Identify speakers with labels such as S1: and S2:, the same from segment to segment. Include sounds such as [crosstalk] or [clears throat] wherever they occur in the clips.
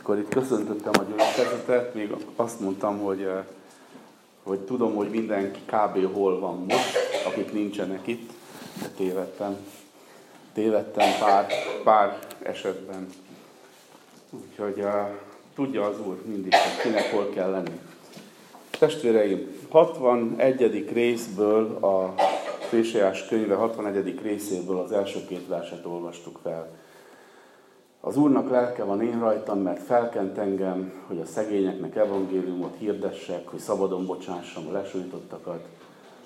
S1: Mikor itt köszöntöttem a gyülekezetet, még azt mondtam, hogy, eh, hogy tudom, hogy mindenki kb. hol van most, akik nincsenek itt, de tévedtem. Tévedtem pár, pár esetben. Úgyhogy uh, tudja az Úr mindig, hogy kinek hol kell lenni. Testvéreim, 61. részből, a Fésejás könyve 61. részéből az első két verset olvastuk fel. Az Úrnak lelke van én rajtam, mert felkent engem, hogy a szegényeknek evangéliumot hirdessek, hogy szabadon bocsássam a lesújtottakat,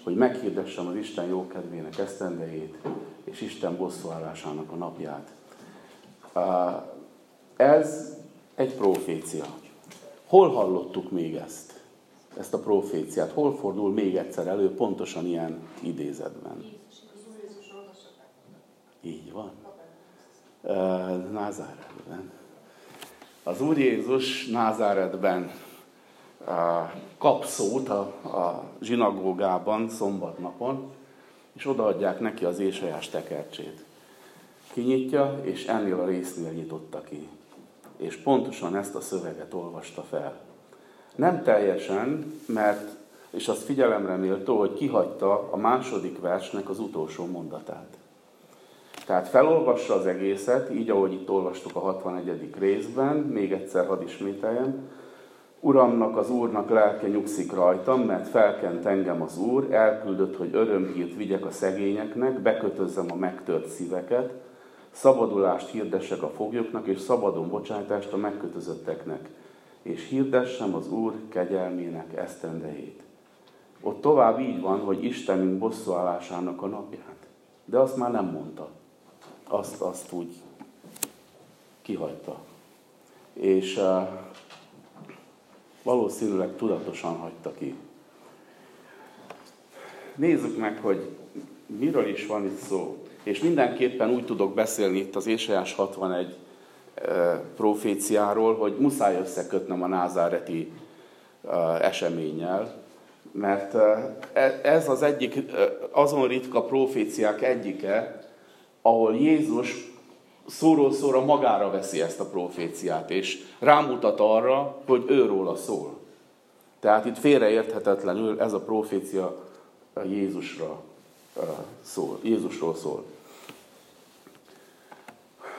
S1: hogy meghirdessem az Isten jókedvének esztendejét, és Isten bosszúállásának a napját. Ez egy profécia. Hol hallottuk még ezt? Ezt a proféciát? Hol fordul még egyszer elő pontosan ilyen idézetben? Így van. Názáretben. Az Úr Jézus Názáretben kap szót a, a zsinagógában szombatnapon, és odaadják neki az éjsajás tekercsét. Kinyitja, és ennél a résznél nyitotta ki. És pontosan ezt a szöveget olvasta fel. Nem teljesen, mert, és az figyelemre méltó, hogy kihagyta a második versnek az utolsó mondatát. Tehát felolvassa az egészet, így ahogy itt olvastuk a 61. részben, még egyszer hadd ismételjem, Uramnak, az Úrnak lelke nyugszik rajtam, mert felkent engem az Úr, elküldött, hogy örömhírt vigyek a szegényeknek, bekötözzem a megtört szíveket, szabadulást hirdessek a foglyoknak, és szabadon bocsátást a megkötözötteknek, és hirdessem az Úr kegyelmének esztendejét. Ott tovább így van, hogy Istenünk bosszúállásának a napját. De azt már nem mondta azt, azt úgy kihagyta. És uh, valószínűleg tudatosan hagyta ki. Nézzük meg, hogy miről is van itt szó. És mindenképpen úgy tudok beszélni itt az Ésajás 61 uh, proféciáról, hogy muszáj összekötnem a názáreti uh, eseménnyel, mert ez az egyik, azon ritka proféciák egyike, ahol Jézus szóról szóra magára veszi ezt a proféciát, és rámutat arra, hogy őróla szól. Tehát itt félreérthetetlenül ez a profécia Jézusra szól, Jézusról szól.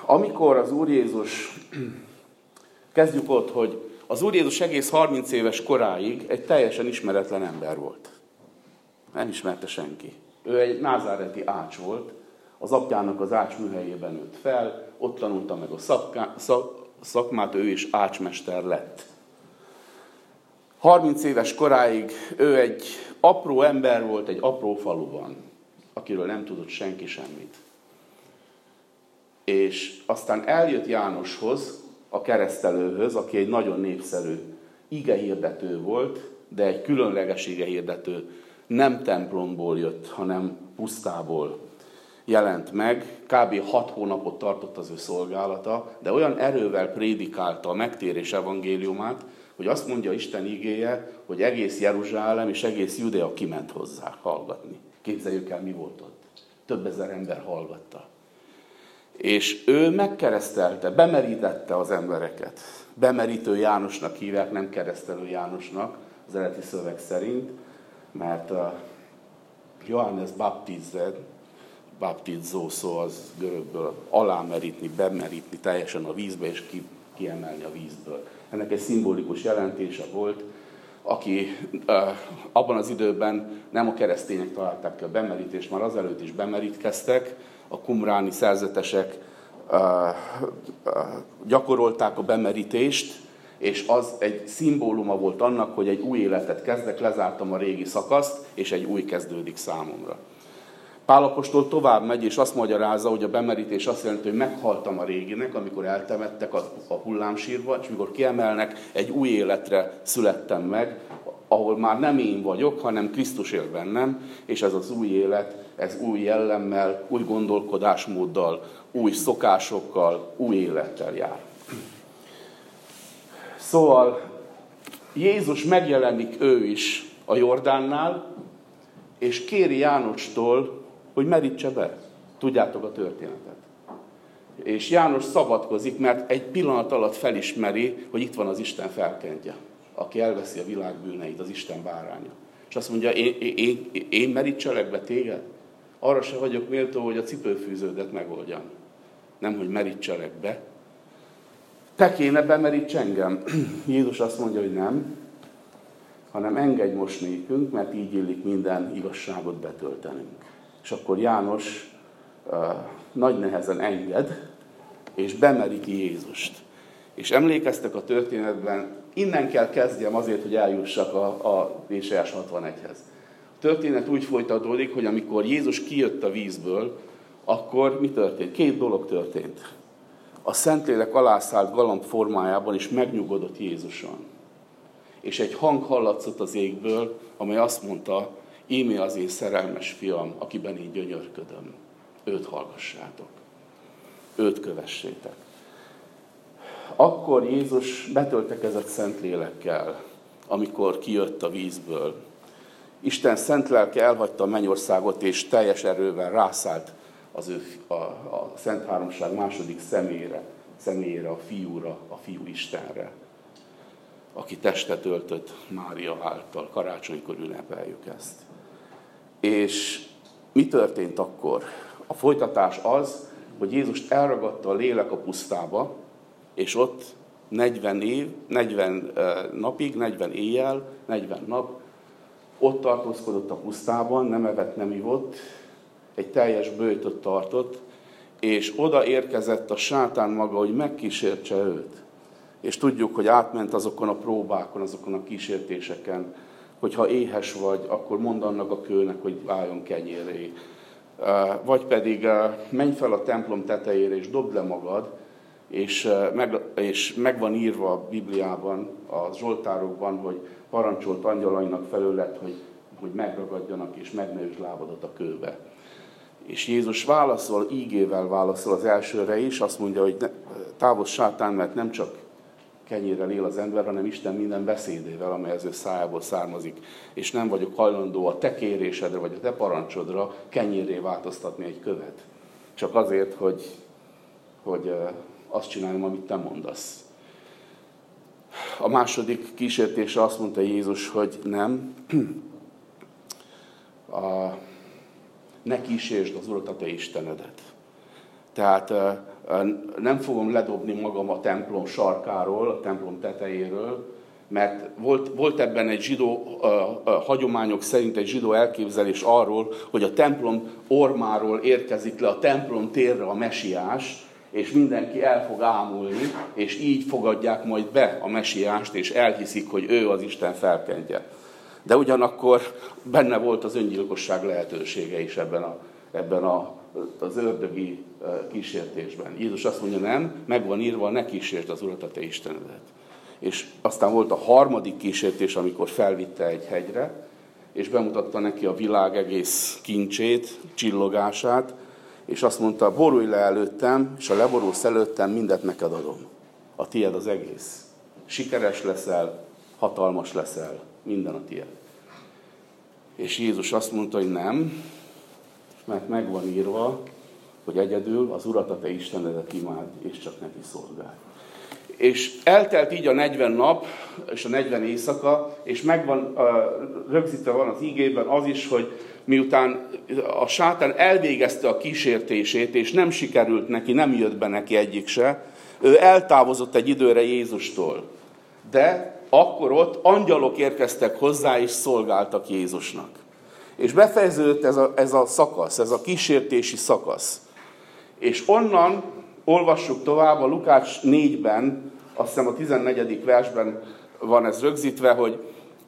S1: Amikor az Úr Jézus, [clears throat] kezdjük ott, hogy az Úr Jézus egész 30 éves koráig egy teljesen ismeretlen ember volt. Nem ismerte senki. Ő egy názáreti ács volt, az apjának az ácsműhelyében nőtt fel, ott tanulta meg a szakmát, ő is ácsmester lett. 30 éves koráig ő egy apró ember volt egy apró faluban, akiről nem tudott senki semmit. És aztán eljött Jánoshoz, a keresztelőhöz, aki egy nagyon népszerű igehirdető volt, de egy különleges igehirdető. Nem templomból jött, hanem pusztából jelent meg, kb. hat hónapot tartott az ő szolgálata, de olyan erővel prédikálta a megtérés evangéliumát, hogy azt mondja Isten igéje, hogy egész Jeruzsálem és egész Judea kiment hozzá hallgatni. Képzeljük el, mi volt ott. Több ezer ember hallgatta. És ő megkeresztelte, bemerítette az embereket. Bemerítő Jánosnak hívják, nem keresztelő Jánosnak, az eredeti szöveg szerint, mert uh, Johannes baptized, baptizó szó az görögből alámerítni, bemerítni teljesen a vízbe és ki, kiemelni a vízből. Ennek egy szimbolikus jelentése volt, aki abban az időben nem a keresztények találták ki a bemerítést, már azelőtt is bemerítkeztek, a kumráni szerzetesek gyakorolták a bemerítést, és az egy szimbóluma volt annak, hogy egy új életet kezdek, lezártam a régi szakaszt, és egy új kezdődik számomra. Pálapostól tovább megy, és azt magyarázza, hogy a bemerítés azt jelenti, hogy meghaltam a réginek, amikor eltemettek a, a hullámsírba, és mikor kiemelnek, egy új életre születtem meg, ahol már nem én vagyok, hanem Krisztus él bennem, és ez az új élet, ez új jellemmel, új gondolkodásmóddal, új szokásokkal, új élettel jár. Szóval Jézus megjelenik ő is a Jordánnál, és kéri Jánostól, hogy merítse be. Tudjátok a történetet. És János szabadkozik, mert egy pillanat alatt felismeri, hogy itt van az Isten felkentje, aki elveszi a világ bűneit, az Isten báránya. És azt mondja, én, én, én, merítselek be téged? Arra se vagyok méltó, hogy a cipőfűződet megoldjam. Nem, hogy merítselek be. Te kéne bemeríts engem. [clears throat] Jézus azt mondja, hogy nem, hanem engedj most nékünk, mert így illik minden igazságot betöltenünk. És akkor János nagy nehezen enged, és bemeríti Jézust. És emlékeztek a történetben, innen kell kezdjem azért, hogy eljussak a, aÉsaiás 61-hez. A történet úgy folytatódik, hogy amikor Jézus kijött a vízből, akkor mi történt? Két dolog történt. A Szentlélek alászállt galamb formájában, és megnyugodott Jézuson. És egy hang hallatszott az égből, amely azt mondta, ímé az én szerelmes fiam, akiben én gyönyörködöm. Őt hallgassátok. Őt kövessétek. Akkor Jézus betöltekezett szent lélekkel, amikor kijött a vízből. Isten szent lelke elhagyta a mennyországot, és teljes erővel rászállt az ő, a, a Szent Háromság második személyre, személyére, a fiúra, a fiú Istenre, aki testet öltött Mária által. Karácsonykor ünnepeljük ezt. És mi történt akkor? A folytatás az, hogy Jézust elragadta a lélek a pusztába, és ott 40 év, 40 napig, 40 éjjel, 40 nap, ott tartózkodott a pusztában, nem evett, nem ivott, egy teljes bőjtöt tartott, és oda érkezett a sátán maga, hogy megkísértse őt. És tudjuk, hogy átment azokon a próbákon, azokon a kísértéseken, hogy ha éhes vagy, akkor mondd annak a kőnek, hogy álljon kenyéré. Vagy pedig menj fel a templom tetejére, és dobd le magad, és meg, és meg van írva a Bibliában, a Zsoltárokban, hogy parancsolt angyalainak felől lett, hogy, hogy megragadjanak és megnősd lábadat a kőbe. És Jézus válaszol, ígével válaszol az elsőre is, azt mondja, hogy távol sátán, mert nem csak kenyérrel él az ember, hanem Isten minden beszédével, amely az ő szájából származik. És nem vagyok hajlandó a te kérésedre, vagy a te parancsodra kenyérré változtatni egy követ. Csak azért, hogy, hogy azt csináljam, amit te mondasz. A második kísértése azt mondta Jézus, hogy nem, [clears throat] a, ne kísérsd az Urat, a te Istenedet. Tehát nem fogom ledobni magam a templom sarkáról, a templom tetejéről, mert volt, volt ebben egy zsidó a, a hagyományok szerint egy zsidó elképzelés arról, hogy a templom ormáról érkezik le a templom térre a mesiás, és mindenki el fog ámulni, és így fogadják majd be a mesiást, és elhiszik, hogy ő az Isten felkentje. De ugyanakkor benne volt az öngyilkosság lehetősége is ebben, a, ebben a, az ördögi kísértésben. Jézus azt mondja, nem, meg van írva, ne kísérd az Urat, a te Istenedet. És aztán volt a harmadik kísértés, amikor felvitte egy hegyre, és bemutatta neki a világ egész kincsét, csillogását, és azt mondta, borulj le előttem, és a leborulsz előttem, mindet neked adom. A tied az egész. Sikeres leszel, hatalmas leszel, minden a tied. És Jézus azt mondta, hogy nem, mert meg van írva, hogy egyedül az Urat, a te Istenedet imád, és csak neki szolgálj. És eltelt így a 40 nap, és a 40 éjszaka, és megvan, rögzítve van az ígében az is, hogy miután a sátán elvégezte a kísértését, és nem sikerült neki, nem jött be neki egyik se, ő eltávozott egy időre Jézustól. De akkor ott angyalok érkeztek hozzá, és szolgáltak Jézusnak. És befejeződött ez a, ez a szakasz, ez a kísértési szakasz. És onnan olvassuk tovább a Lukács 4-ben, azt hiszem a 14. versben van ez rögzítve, hogy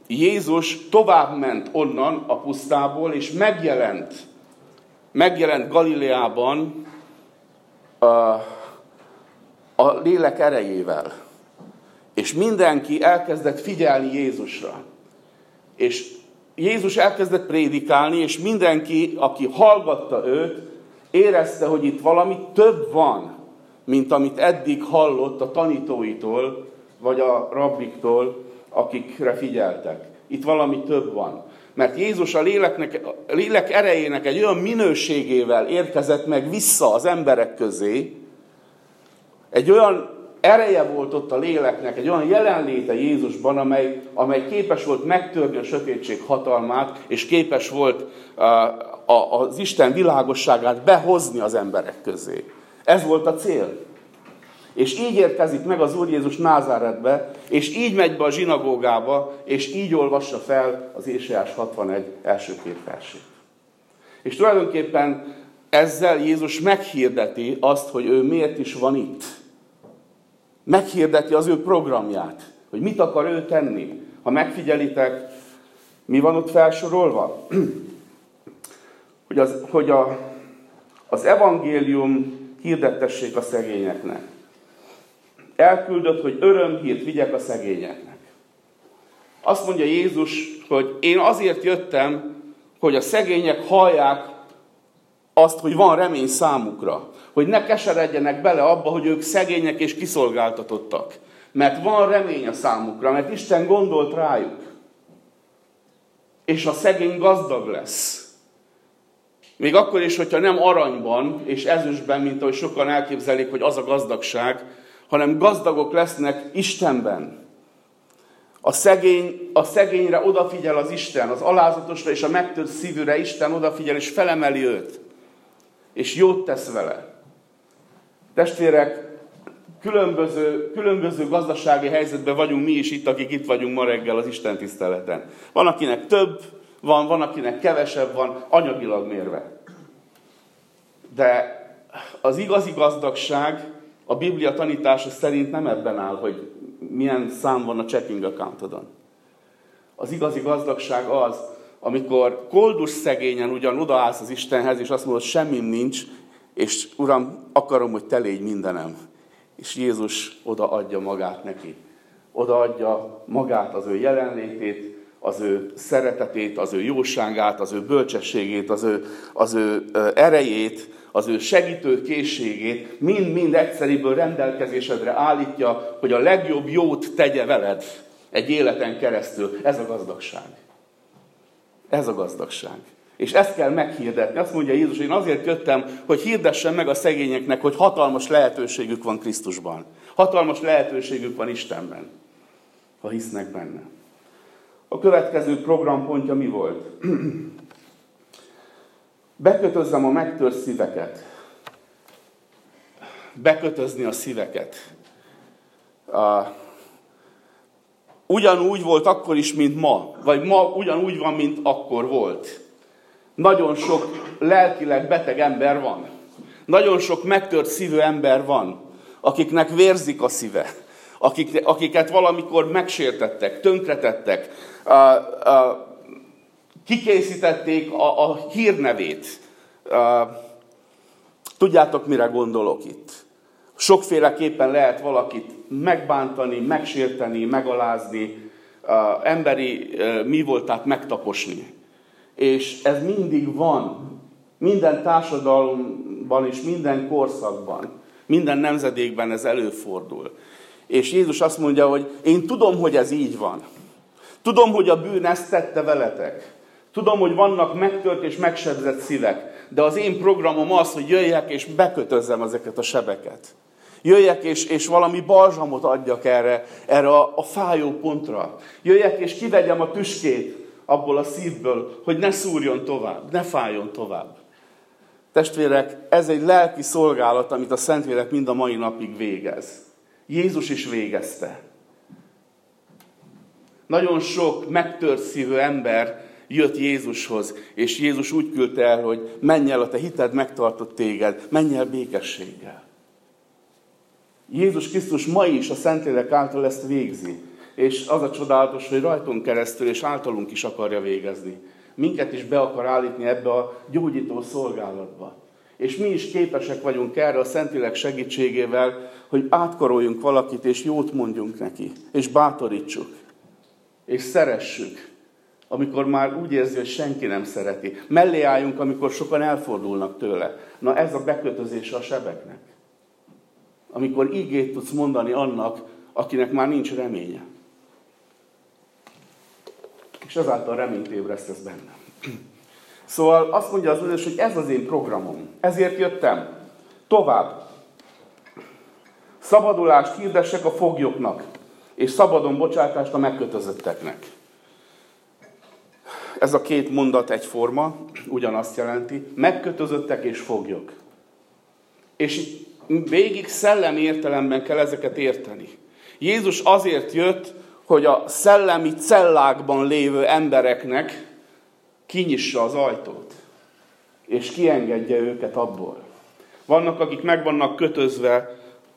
S1: Jézus tovább ment onnan a pusztából, és megjelent, megjelent Galileában a, a lélek erejével. És mindenki elkezdett figyelni Jézusra. És Jézus elkezdett prédikálni, és mindenki, aki hallgatta őt, érezte, hogy itt valami több van, mint amit eddig hallott a tanítóitól, vagy a rabbiktól, akikre figyeltek. Itt valami több van. Mert Jézus a, léleknek, a lélek erejének egy olyan minőségével érkezett meg vissza az emberek közé, Egy olyan ereje volt ott a léleknek, egy olyan jelenléte Jézusban, amely, amely képes volt megtörni a sötétség hatalmát, és képes volt a, a, az Isten világosságát behozni az emberek közé. Ez volt a cél. És így érkezik meg az Úr Jézus Názáretbe, és így megy be a zsinagógába, és így olvassa fel az Éseás 61 első két versét. És tulajdonképpen ezzel Jézus meghirdeti azt, hogy ő miért is van itt. Meghirdeti az ő programját, hogy mit akar ő tenni. Ha megfigyelitek, mi van ott felsorolva? hogy az, hogy a, az evangélium hirdettessék a szegényeknek. Elküldött, hogy örömhírt vigyek a szegényeknek. Azt mondja Jézus, hogy én azért jöttem, hogy a szegények hallják azt, hogy van remény számukra. Hogy ne keseredjenek bele abba, hogy ők szegények és kiszolgáltatottak. Mert van remény a számukra, mert Isten gondolt rájuk. És a szegény gazdag lesz. Még akkor is, hogyha nem aranyban és ezüstben, mint ahogy sokan elképzelik, hogy az a gazdagság, hanem gazdagok lesznek Istenben. A, szegény, a szegényre odafigyel az Isten, az alázatosra és a megtört szívűre Isten odafigyel és felemeli őt. És jót tesz vele. Testvérek, különböző, különböző gazdasági helyzetben vagyunk mi is itt, akik itt vagyunk ma reggel az Isten tiszteleten. Van, akinek több, van, van, akinek kevesebb van, anyagilag mérve. De az igazi gazdagság a Biblia tanítása szerint nem ebben áll, hogy milyen szám van a checking accountodon. Az igazi gazdagság az, amikor koldus szegényen ugyan odaállsz az Istenhez, és azt mondod, semmim nincs, és Uram, akarom, hogy te légy mindenem. És Jézus odaadja magát neki. Odaadja magát, az ő jelenlétét, az ő szeretetét, az ő jóságát, az ő bölcsességét, az ő, az ő erejét, az ő segítő készségét mind-mind egyszeriből rendelkezésedre állítja, hogy a legjobb jót tegye veled egy életen keresztül. Ez a gazdagság. Ez a gazdagság. És ezt kell meghirdetni. Azt mondja Jézus, én azért jöttem, hogy hirdessem meg a szegényeknek, hogy hatalmas lehetőségük van Krisztusban. Hatalmas lehetőségük van Istenben, ha hisznek benne. A következő programpontja mi volt? [clears throat] Bekötözzem a megtört szíveket. Bekötözni a szíveket. Uh, ugyanúgy volt akkor is, mint ma. Vagy ma ugyanúgy van, mint akkor volt. Nagyon sok lelkileg beteg ember van. Nagyon sok megtört szívű ember van, akiknek vérzik a szíve. Akik, akiket valamikor megsértettek, tönkretettek, uh, uh, kikészítették a, a hírnevét. Tudjátok, mire gondolok itt? Sokféleképpen lehet valakit megbántani, megsérteni, megalázni, emberi mi voltát megtaposni. És ez mindig van. Minden társadalomban és minden korszakban, minden nemzedékben ez előfordul. És Jézus azt mondja, hogy én tudom, hogy ez így van. Tudom, hogy a bűn ezt tette veletek. Tudom, hogy vannak megtört és megsebzett szívek, de az én programom az, hogy jöjjek és bekötözzem ezeket a sebeket. Jöjjek és, és valami balzsamot adjak erre, erre a, a fájó pontra. Jöjjek és kivegyem a tüskét abból a szívből, hogy ne szúrjon tovább, ne fájjon tovább. Testvérek, ez egy lelki szolgálat, amit a Szentlélek mind a mai napig végez. Jézus is végezte. Nagyon sok megtört szívű ember jött Jézushoz, és Jézus úgy küldte el, hogy menj el, a te hited megtartott téged, menj el békességgel. Jézus Krisztus ma is a Szentlélek által ezt végzi. És az a csodálatos, hogy rajtunk keresztül és általunk is akarja végezni. Minket is be akar állítni ebbe a gyógyító szolgálatba. És mi is képesek vagyunk erre a Szentlélek segítségével, hogy átkoroljunk valakit, és jót mondjunk neki, és bátorítsuk, és szeressük, amikor már úgy érzi, hogy senki nem szereti. Mellé álljunk, amikor sokan elfordulnak tőle. Na ez a bekötözése a sebeknek. Amikor ígét tudsz mondani annak, akinek már nincs reménye. És ezáltal reményt ébresztesz benne. Szóval azt mondja az hogy ez az én programom. Ezért jöttem. Tovább. Szabadulást hirdessek a foglyoknak, és szabadon bocsátást a megkötözötteknek. Ez a két mondat egyforma, ugyanazt jelenti, megkötözöttek és foglyok. És végig szellemi értelemben kell ezeket érteni. Jézus azért jött, hogy a szellemi cellákban lévő embereknek kinyissa az ajtót, és kiengedje őket abból. Vannak, akik meg vannak kötözve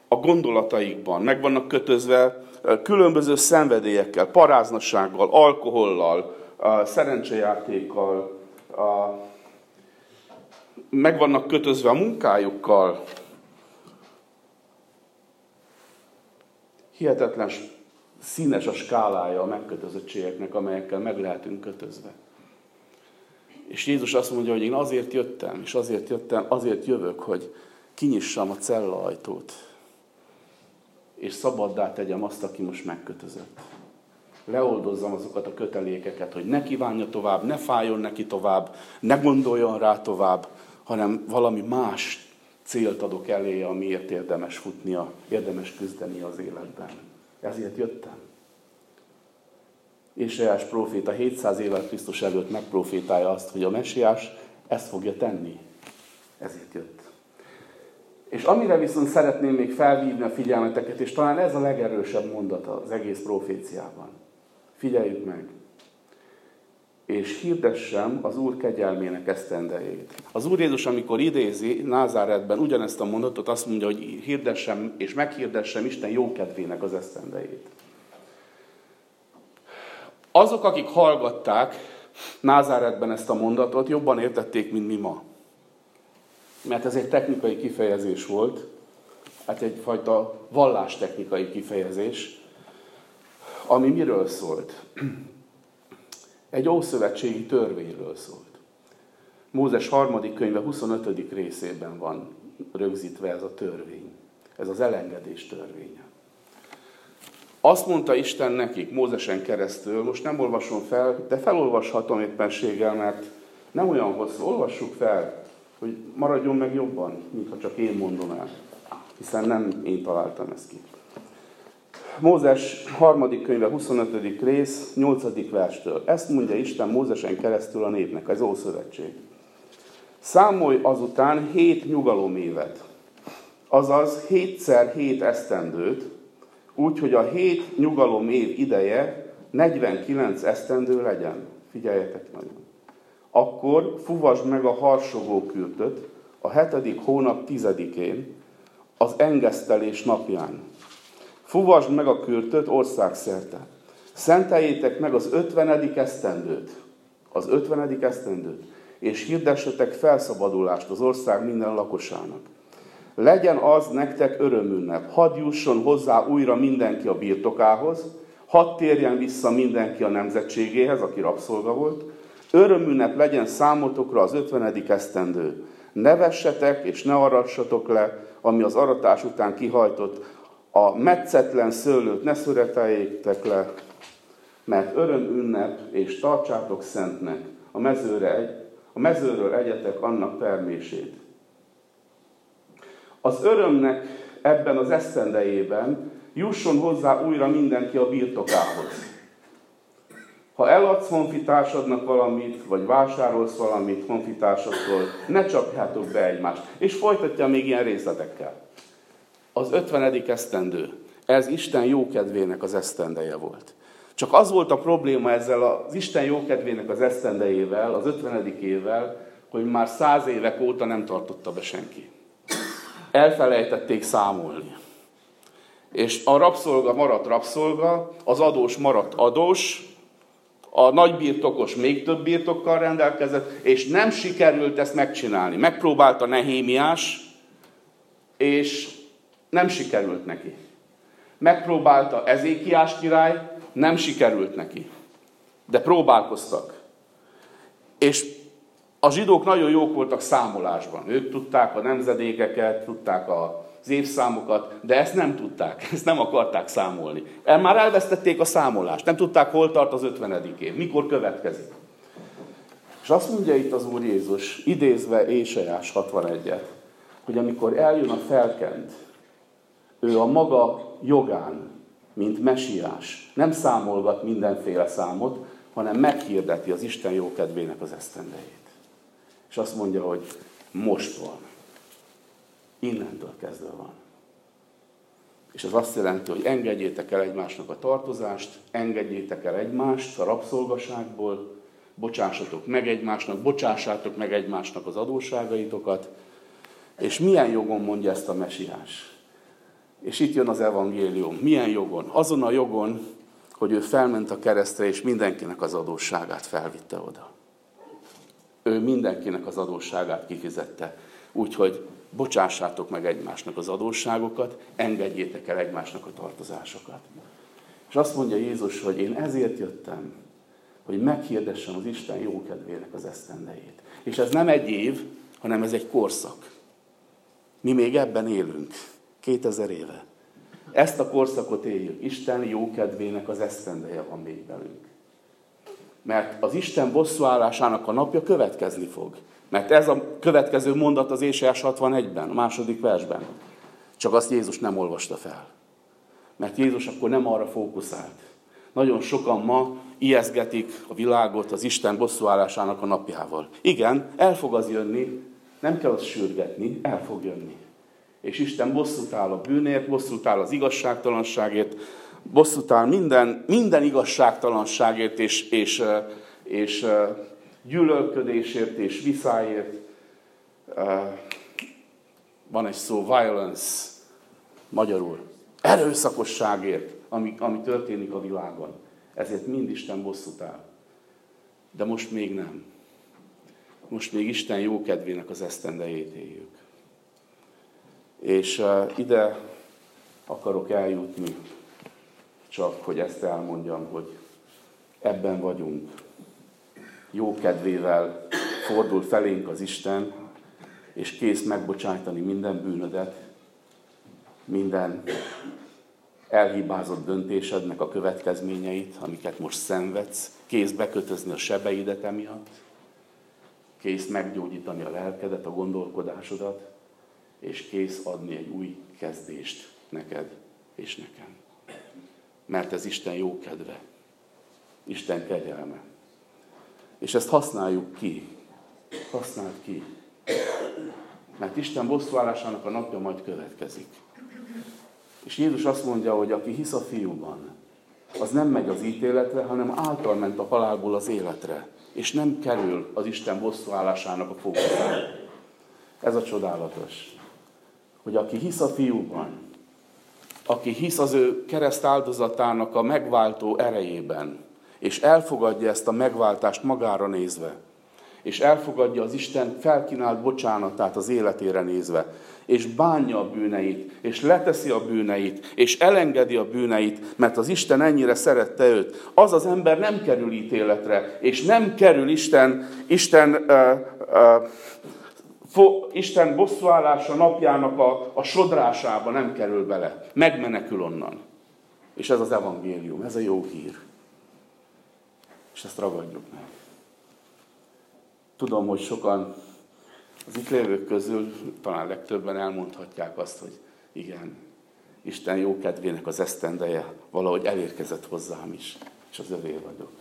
S1: a gondolataikban, meg vannak kötözve különböző szenvedélyekkel, paráznasággal, alkohollal, szerencsejátékkal, meg vannak kötözve a munkájukkal. Hihetetlen színes a skálája a megkötözöttségeknek, amelyekkel meg lehetünk kötözve. És Jézus azt mondja, hogy én azért jöttem, és azért jöttem, azért jövök, hogy kinyissam a cella ajtót, és szabaddá tegyem azt, aki most megkötözött. Leoldozzam azokat a kötelékeket, hogy ne kívánja tovább, ne fájjon neki tovább, ne gondoljon rá tovább, hanem valami más célt adok elé, amiért érdemes futnia, érdemes küzdeni az életben. Ezért jöttem. Éseás próféta 700 évvel Krisztus előtt megprofétálja azt, hogy a messiás ezt fogja tenni. Ezért jött. És amire viszont szeretném még felhívni a figyelmeteket, és talán ez a legerősebb mondata az egész proféciában. Figyeljük meg! És hirdessem az Úr kegyelmének esztendejét. Az Úr Jézus, amikor idézi Názáretben ugyanezt a mondatot, azt mondja, hogy hirdessem és meghirdessem Isten jókedvének az esztendejét. Azok, akik hallgatták Názáretben ezt a mondatot, jobban értették, mint mi ma. Mert ez egy technikai kifejezés volt, hát egyfajta vallástechnikai kifejezés, ami miről szólt? Egy ószövetségi törvényről szólt. Mózes harmadik könyve 25. részében van rögzítve ez a törvény. Ez az elengedés törvénye. Azt mondta Isten nekik Mózesen keresztül, most nem olvasom fel, de felolvashatom éppenséggel, mert nem olyan hosszú, olvassuk fel, hogy maradjon meg jobban, mintha csak én mondom el, hiszen nem én találtam ezt ki. Mózes harmadik könyve 25. rész, 8. verstől. Ezt mondja Isten Mózesen keresztül a népnek, az Ószövetség. Számolj azután hét nyugalomévet, azaz hétszer hét esztendőt, úgy, hogy a hét nyugalom év ideje 49 esztendő legyen. Figyeljetek nagyon. Akkor fuvasd meg a harsogó kürtöt a hetedik hónap tizedikén, az engesztelés napján. Fuvasd meg a kürtöt országszerte. Szenteljétek meg az ötvenedik esztendőt. Az ötvenedik esztendőt. És hirdessetek felszabadulást az ország minden lakosának legyen az nektek örömünnep. Hadd jusson hozzá újra mindenki a birtokához, hadd térjen vissza mindenki a nemzetségéhez, aki rabszolga volt. Örömünnep legyen számotokra az ötvenedik esztendő. Ne vessetek és ne arassatok le, ami az aratás után kihajtott. A metszetlen szőlőt ne szüreteljétek le, mert örömünnep, és tartsátok szentnek. A, mezőre egy, a mezőről egyetek annak termését. Az örömnek ebben az esztendejében jusson hozzá újra mindenki a birtokához. Ha eladsz honfitársadnak valamit, vagy vásárolsz valamit honfitársadtól, ne csapjátok be egymást. És folytatja még ilyen részletekkel. Az 50. esztendő. Ez Isten jókedvének az esztendeje volt. Csak az volt a probléma ezzel az Isten jókedvének az esztendejével, az 50. évvel, hogy már száz évek óta nem tartotta be senki elfelejtették számolni. És a rabszolga maradt rabszolga, az adós maradt adós, a nagy birtokos még több birtokkal rendelkezett, és nem sikerült ezt megcsinálni. Megpróbálta Nehémiás, és nem sikerült neki. Megpróbálta Ezékiás király, nem sikerült neki. De próbálkoztak. És a zsidók nagyon jók voltak számolásban. Ők tudták a nemzedékeket, tudták az évszámokat, de ezt nem tudták, [laughs] ezt nem akarták számolni. El már elvesztették a számolást, nem tudták, hol tart az 50. év, mikor következik. És azt mondja itt az Úr Jézus, idézve Éseás 61-et, hogy amikor eljön a felkent, ő a maga jogán, mint mesiás, nem számolgat mindenféle számot, hanem meghirdeti az Isten jókedvének az esztendejét. És azt mondja, hogy most van. Innentől kezdve van. És ez azt jelenti, hogy engedjétek el egymásnak a tartozást, engedjétek el egymást a rabszolgaságból, bocsássatok meg egymásnak, bocsássátok meg egymásnak az adósságaitokat, és milyen jogon mondja ezt a mesiás? És itt jön az evangélium. Milyen jogon? Azon a jogon, hogy ő felment a keresztre, és mindenkinek az adósságát felvitte oda. Ő mindenkinek az adósságát kifizette. Úgyhogy bocsássátok meg egymásnak az adósságokat, engedjétek el egymásnak a tartozásokat. És azt mondja Jézus, hogy én ezért jöttem, hogy meghirdessem az Isten jókedvének az esztendejét. És ez nem egy év, hanem ez egy korszak. Mi még ebben élünk, 2000 éve. Ezt a korszakot éljük. Isten jókedvének az esztendeje van még belünk. Mert az Isten bosszúállásának a napja következni fog. Mert ez a következő mondat az Ésiás 61-ben, a második versben. Csak azt Jézus nem olvasta fel. Mert Jézus akkor nem arra fókuszált. Nagyon sokan ma ijeszgetik a világot az Isten bosszúállásának a napjával. Igen, el fog az jönni, nem kell azt sürgetni, el fog jönni. És Isten bosszút áll a bűnért, bosszút áll az igazságtalanságért, bosszút áll minden, minden igazságtalanságért és, és, és gyűlölködésért és viszáért. Van egy szó, violence, magyarul. Erőszakosságért, ami, ami történik a világon. Ezért mind Isten bosszút áll. De most még nem. Most még Isten jókedvének az esztendejét éljük. És ide akarok eljutni, csak hogy ezt elmondjam, hogy ebben vagyunk. Jó kedvével fordul felénk az Isten, és kész megbocsájtani minden bűnödet, minden elhibázott döntésednek a következményeit, amiket most szenvedsz, kész bekötözni a sebeidet emiatt, kész meggyógyítani a lelkedet, a gondolkodásodat, és kész adni egy új kezdést neked és nekem. Mert ez Isten jó kedve, Isten kegyelme. És ezt használjuk ki. Használd ki. Mert Isten bosszúállásának a napja majd következik. És Jézus azt mondja, hogy aki hisz a fiúban, az nem megy az ítéletre, hanem által ment a halálból az életre. És nem kerül az Isten bosszúállásának a fókuszára. Ez a csodálatos. Hogy aki hisz a fiúban, aki hisz az ő kereszt áldozatának a megváltó erejében, és elfogadja ezt a megváltást magára nézve, és elfogadja az Isten felkínált bocsánatát az életére nézve, és bánja a bűneit, és leteszi a bűneit, és elengedi a bűneit, mert az Isten ennyire szerette őt. Az az ember nem kerül ítéletre, és nem kerül Isten, Isten, uh, fo, Isten bosszúállása napjának a, a sodrásába nem kerül bele. Megmenekül onnan. És ez az evangélium, ez a jó hír. És ezt ragadjuk meg. Tudom, hogy sokan az itt lévők közül talán legtöbben elmondhatják azt, hogy igen, Isten jó kedvének az esztendeje valahogy elérkezett hozzám is, és az övé vagyok.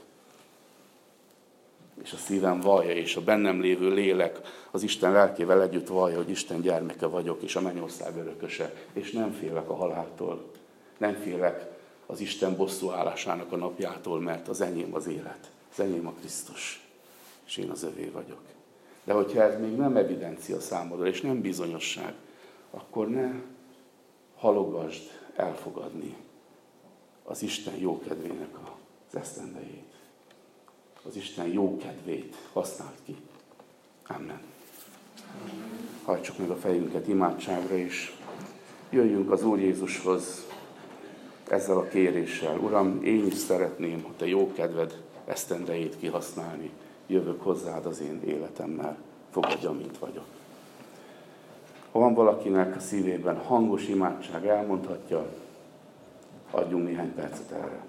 S1: És a szívem vallja, és a bennem lévő lélek az Isten lelkével együtt vallja, hogy Isten gyermeke vagyok, és a mennyország örököse, és nem félek a haláltól. Nem félek az Isten bosszú állásának a napjától, mert az enyém az élet, az enyém a Krisztus, és én az övé vagyok. De hogyha ez még nem evidencia számodra, és nem bizonyosság, akkor ne halogasd elfogadni az Isten jókedvének az esztendejét. Az Isten jókedvét használt ki. Amen. Hajtsuk meg a fejünket imádságra, és jöjjünk az Úr Jézushoz ezzel a kéréssel. Uram, én is szeretném, hogy te jó kedved esztendejét kihasználni jövök hozzád az én életemmel, fogadja, mint vagyok. Ha van valakinek a szívében hangos imádság, elmondhatja, adjunk néhány percet erre.